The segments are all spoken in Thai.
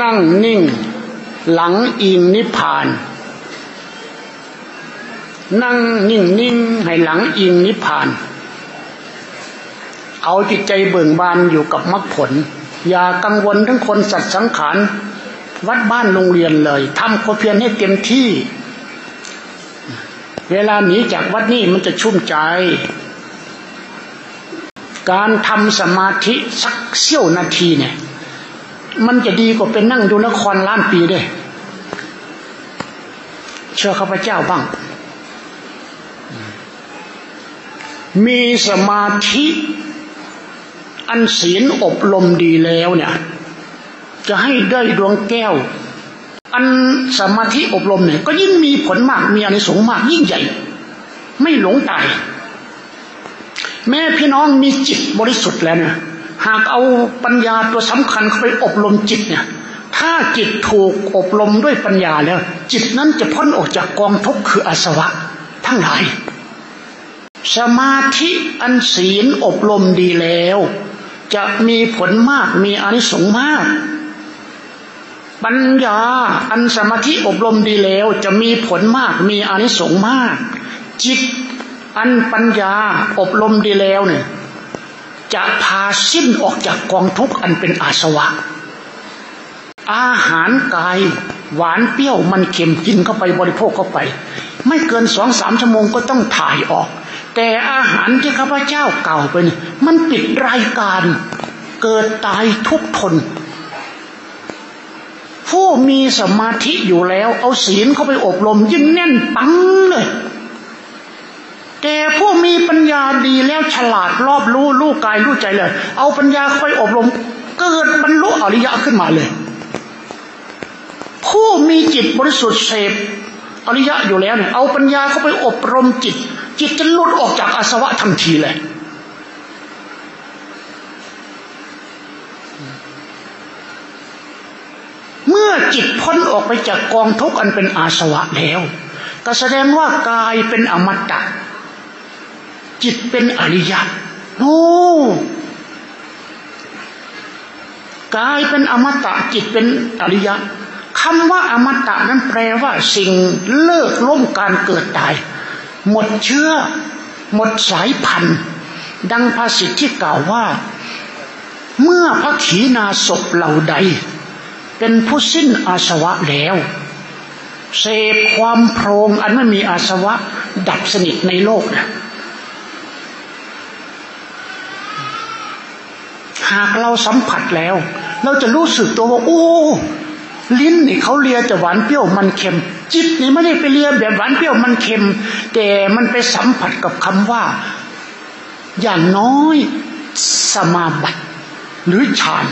นั่งนิ่ง หลังอิงนิพพาน นั่งนิ่งนิ่งให้หลังอิงนิพพาน เอาจิตใจเบิ่งบานอยู่กับมรรคผล อย่ากังวลทั้งคนสัตว์สังขารวัดบ้านโรงเรียนเลยทำความเพียรให้เต็มที่ เวลาหนีจากวัดนี้มันจะชุ่มใจ การทำสมาธิสักเสี้ยวนาทีเนี่ย มันจะดีกว่าเป็นนั่งดูนครล้านปีเด้เชื่อข้าพเจ้าบ้าง มีสมาธิอันศีลอบรมดีแล้วเนี่ย จะให้ได้ดวงแก้ว อันสมาธิอบรมเนี่ย ก็ยิ่งมีผลมากมีอานิสงส์มากยิ่งใหญ่ ไม่หลงตาย แม่พี่น้องมีจิตบริสุทธิ์แล้วเนี่ย หากเอาปัญญาตัวสำคัญเข้าไปอบรมจิตเนี่ย ถ้าจิตถูกอบรมด้วยปัญญาแล้ว จิตนั้นจะพ้นออกจากกองทุกข์คืออาสวะ ทั้งหลาย สมาธิอันศีลอบรมดีแล้ว จะมีผลมากมีอนิสงส์มาก ปัญญาอันสมาธิอบรมดีแล้ว จะมีผลมากมีอนิสงส์มาก จิตอันปัญญาอบรมดีแล้วเนี่ย จะพาสิ้นออกจากกองทุกข์อันเป็นอาสวะ อาหารกายหวานเปรี้ยวมันเค็มกินเข้าไปบริโภคเข้าไป ไม่เกินสองสามชั่วโมงก็ต้องถ่ายออก แต่อาหารที่ข้าพเจ้าเก่าไปนี่มันปิดรายการเกิดตายทุกทน ผู้มีสมาธิอยู่แล้ว เอาศีลเข้าไปอบรมยิ่งแน่นปังเลย แต่ผู้มีปัญญาดีแล้วฉลาดรอบรู้รู้กายรู้ใจเลย เอาปัญญาเข้าไปอบรมเกิดบรรลุอริยะขึ้นมาเลย ผู้มีจิตบริสุทธิ์เสพอริยะอยู่แล้วเนี่ยเอาปัญญาเข้าไปอบรมจิต จิตจะหลุดออกจากอาสวะทันทีเลยเมื่อจิตพ้นออกไปจากกองทุกข์อันเป็นอาสวะแล้ว ก็แสดงว่ากายเป็นอมตะ จิตเป็นอริยะโอ้กายเป็นอมตะจิตเป็นอริยะคำว่าอมตะนั้นแปลว่าสิ่งเลิกล้มการเกิดตาย หมดเชื้อ หมดสายพันธุ์ ดังภาษิตที่กล่าวว่า เมื่อพระขีณาศพเหล่าใด เป็นผู้สิ้นอาสวะแล้วเสพความโพรงอันไม่มีอาสวะดับสนิทในโลกนะ หากเราสัมผัสแล้ว เราจะรู้สึกตัวว่าโอ้ลิ้นนี่เขาเลียจะหวานเปรี้ยวมันเค็ม จิตนี่ไม่ได้ไปเลียแบบหวานเปรี้ยวมันเค็ม แต่มันไปสัมผัสกับคำว่า อย่างน้อยสมาบัติหรือฌาน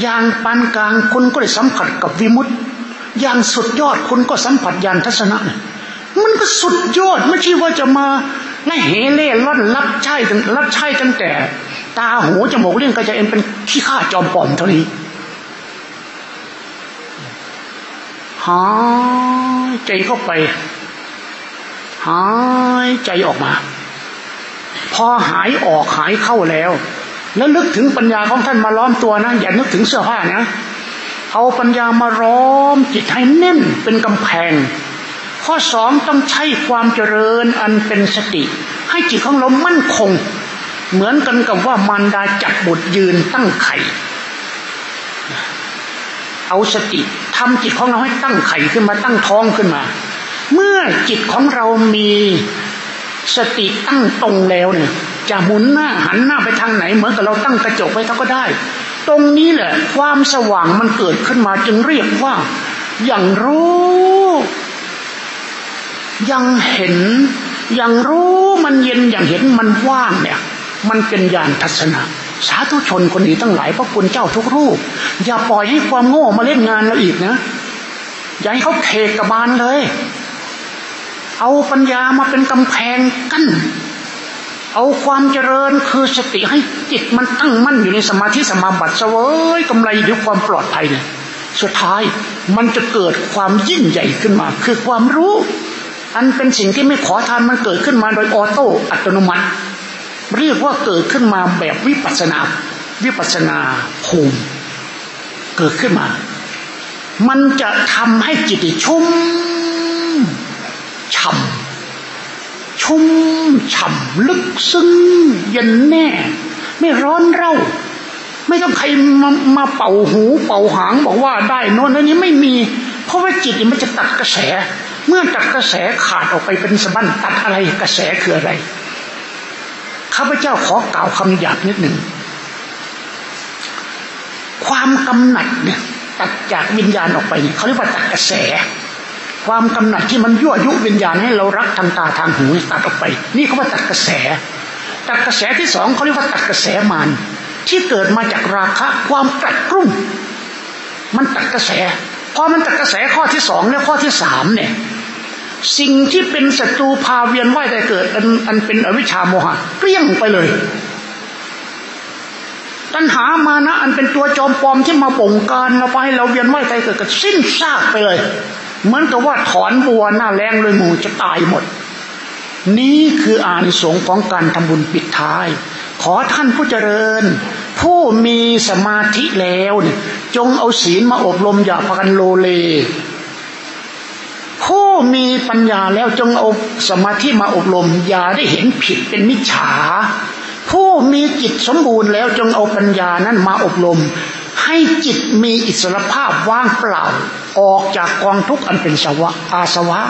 อย่างปานกลางคุณก็ได้สัมผัสกับวิมุตติอย่างสุดยอดคุณก็สัมผัสยานทัศนะ มันก็สุดยอดไม่ใช่ว่าจะมาไล่เหเล่ล่อนรับใช่รับใช่ตั้งแต่ ตาหูจมูกเลี้ยงกระจายเอ็นเป็นขี้ข้าจอมปอมเท่านี้หายใจเข้าไปหายใจออกมา พอหายออกหายเข้าแล้ว แล้วนึกถึงปัญญาของท่านมาล้อมตัวนะอย่านึกถึงเสื้อผ้านะเอาปัญญามาล้อมจิตให้แน่นเป็นกำแพง ข้อสองต้องใช้ความเจริญอันเป็นสติ ให้จิตของเรามั่นคง เหมือนกันกับว่ามารดาจับบทยืนตั้งไข่ เอาสติทำจิตของเราให้ตั้งไข่ขึ้นมาตั้งท้องขึ้นมา เมื่อจิตของเรามีสติตั้งตรงแล้วเนี่ยจะหมุนหน้าหันหน้าไปทางไหน เหมือนกับเราตั้งกระจกไว้เขาก็ได้ ตรงนี้แหละ ความสว่างมันเกิดขึ้นมาจึงเรียกว่า อย่างรู้ ยังเห็นย่างรู้มันเย็นอย่างเห็นมันว่างเนี่ย มันเป็นญาณทัศนะ สาธุชนคนนี้ตั้งหลายพระคุณเจ้าทุกรูป อย่าปล่อยให้ความโง่มาเล่นงานเราอีกนะ อย่าให้เขาเทกบาลเลย เอาปัญญามาเป็นกำแพงกั้นเอาความเจริญคือสติให้จิตมันตั้งมั่นอยู่ในสมาธิสมาบัติเสวยกำไรด้วยความปลอดภัยเนี่ยสุดท้ายมันจะเกิดความยิ่งใหญ่ขึ้นมา คือความรู้ อันเป็นสิ่งที่ไม่ขอทานมันเกิดขึ้นมาโดยออโต้อัตโนมัติ เรียกว่าเกิดขึ้นมาแบบวิปัสนา วิปัสนาภูมิ เกิดขึ้นมา มันจะทำให้จิตชุ่มฉ่ำชุ่มฉ่ำลึกซึ้งเย็นแน่ ไม่ร้อนเร่า ไม่ต้องใครมามาเป่าหู เป่าหางบอกว่าได้นอนอันี้ไม่มี เพราะว่าจิตมันจะตัดกระแส เมื่อตัดกระแสขาดออกไปเป็นสะบั้นตัดอะไรกระแสคืออะไร ข้าพเจ้าขอกล่าวคำหยาบนิดหนึ่ง ความกำหนัดเนี่ยตัดจากวิญญาณออกไปเนี่ยเขาเรียกว่าตัดกระแส ความกำหนัดที่มันยั่วยุวิญญาณให้เรารักทางตาทางหูตัดออกไป นี่เขาว่าตัดกระแส ตัดกระแสที่สองเขาเรียกว่าตัดกระแสมานที่เกิดมาจากราคะความกัดกรุ่มมันตัดกระแสพอมันตัดกระแสข้อที่สองและข้อที่สามเนี่ย สิ่งที่เป็นศัตรูพาเวียนว่ายแต่เกิด อันอันเป็นอวิชชาโมหะเกลี้ยงไปเลย ตัณหามานะ อันเป็นตัวจอมปลอมที่มาป่งการเราไปให้เราเวียนว่ายใจเกิดกับสิ้นซากไปเลย เหมือนกับว่าถอนบัวหน้าแรงเลยหมูจะตายหมด นี่คืออานิสงส์ของการทำบุญปิดท้าย ขอท่านผู้เจริญ ผู้มีสมาธิแล้วเนี่ยจงเอาศีลมาอบรมอย่าพกันโลเล มีปัญญาแล้วจงเอาสมาธิมาอบรม อย่าได้เห็นผิดเป็นมิจฉา ผู้มีจิตสมบูรณ์แล้วจงเอาปัญญานั้นมาอบรม ให้จิตมีอิสรภาพว่างเปล่า ออกจากกองทุกข์อันเป็นสวะอาสวะ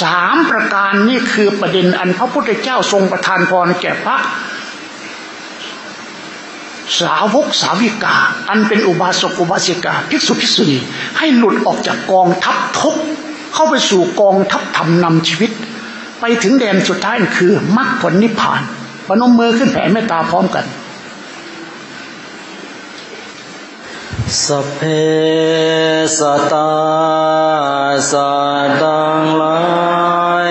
สามประการนี่คือประเด็นอันพระพุทธเจ้าทรงประทานพรแก่พระสาวกสาวิกา อันเป็นอุบาสกอุบาสิกา ภิกษุภิกษุณีให้หลุดออกจากกองทัพทุก เข้าไปสู่กองทัพธรรมนำชีวิต ไปถึงแดนสุดท้ายคือมรรคผลนิพพานปนมมือขึ้นแผ่เมตตาพร้อมกันสเพสตาสัตังลาย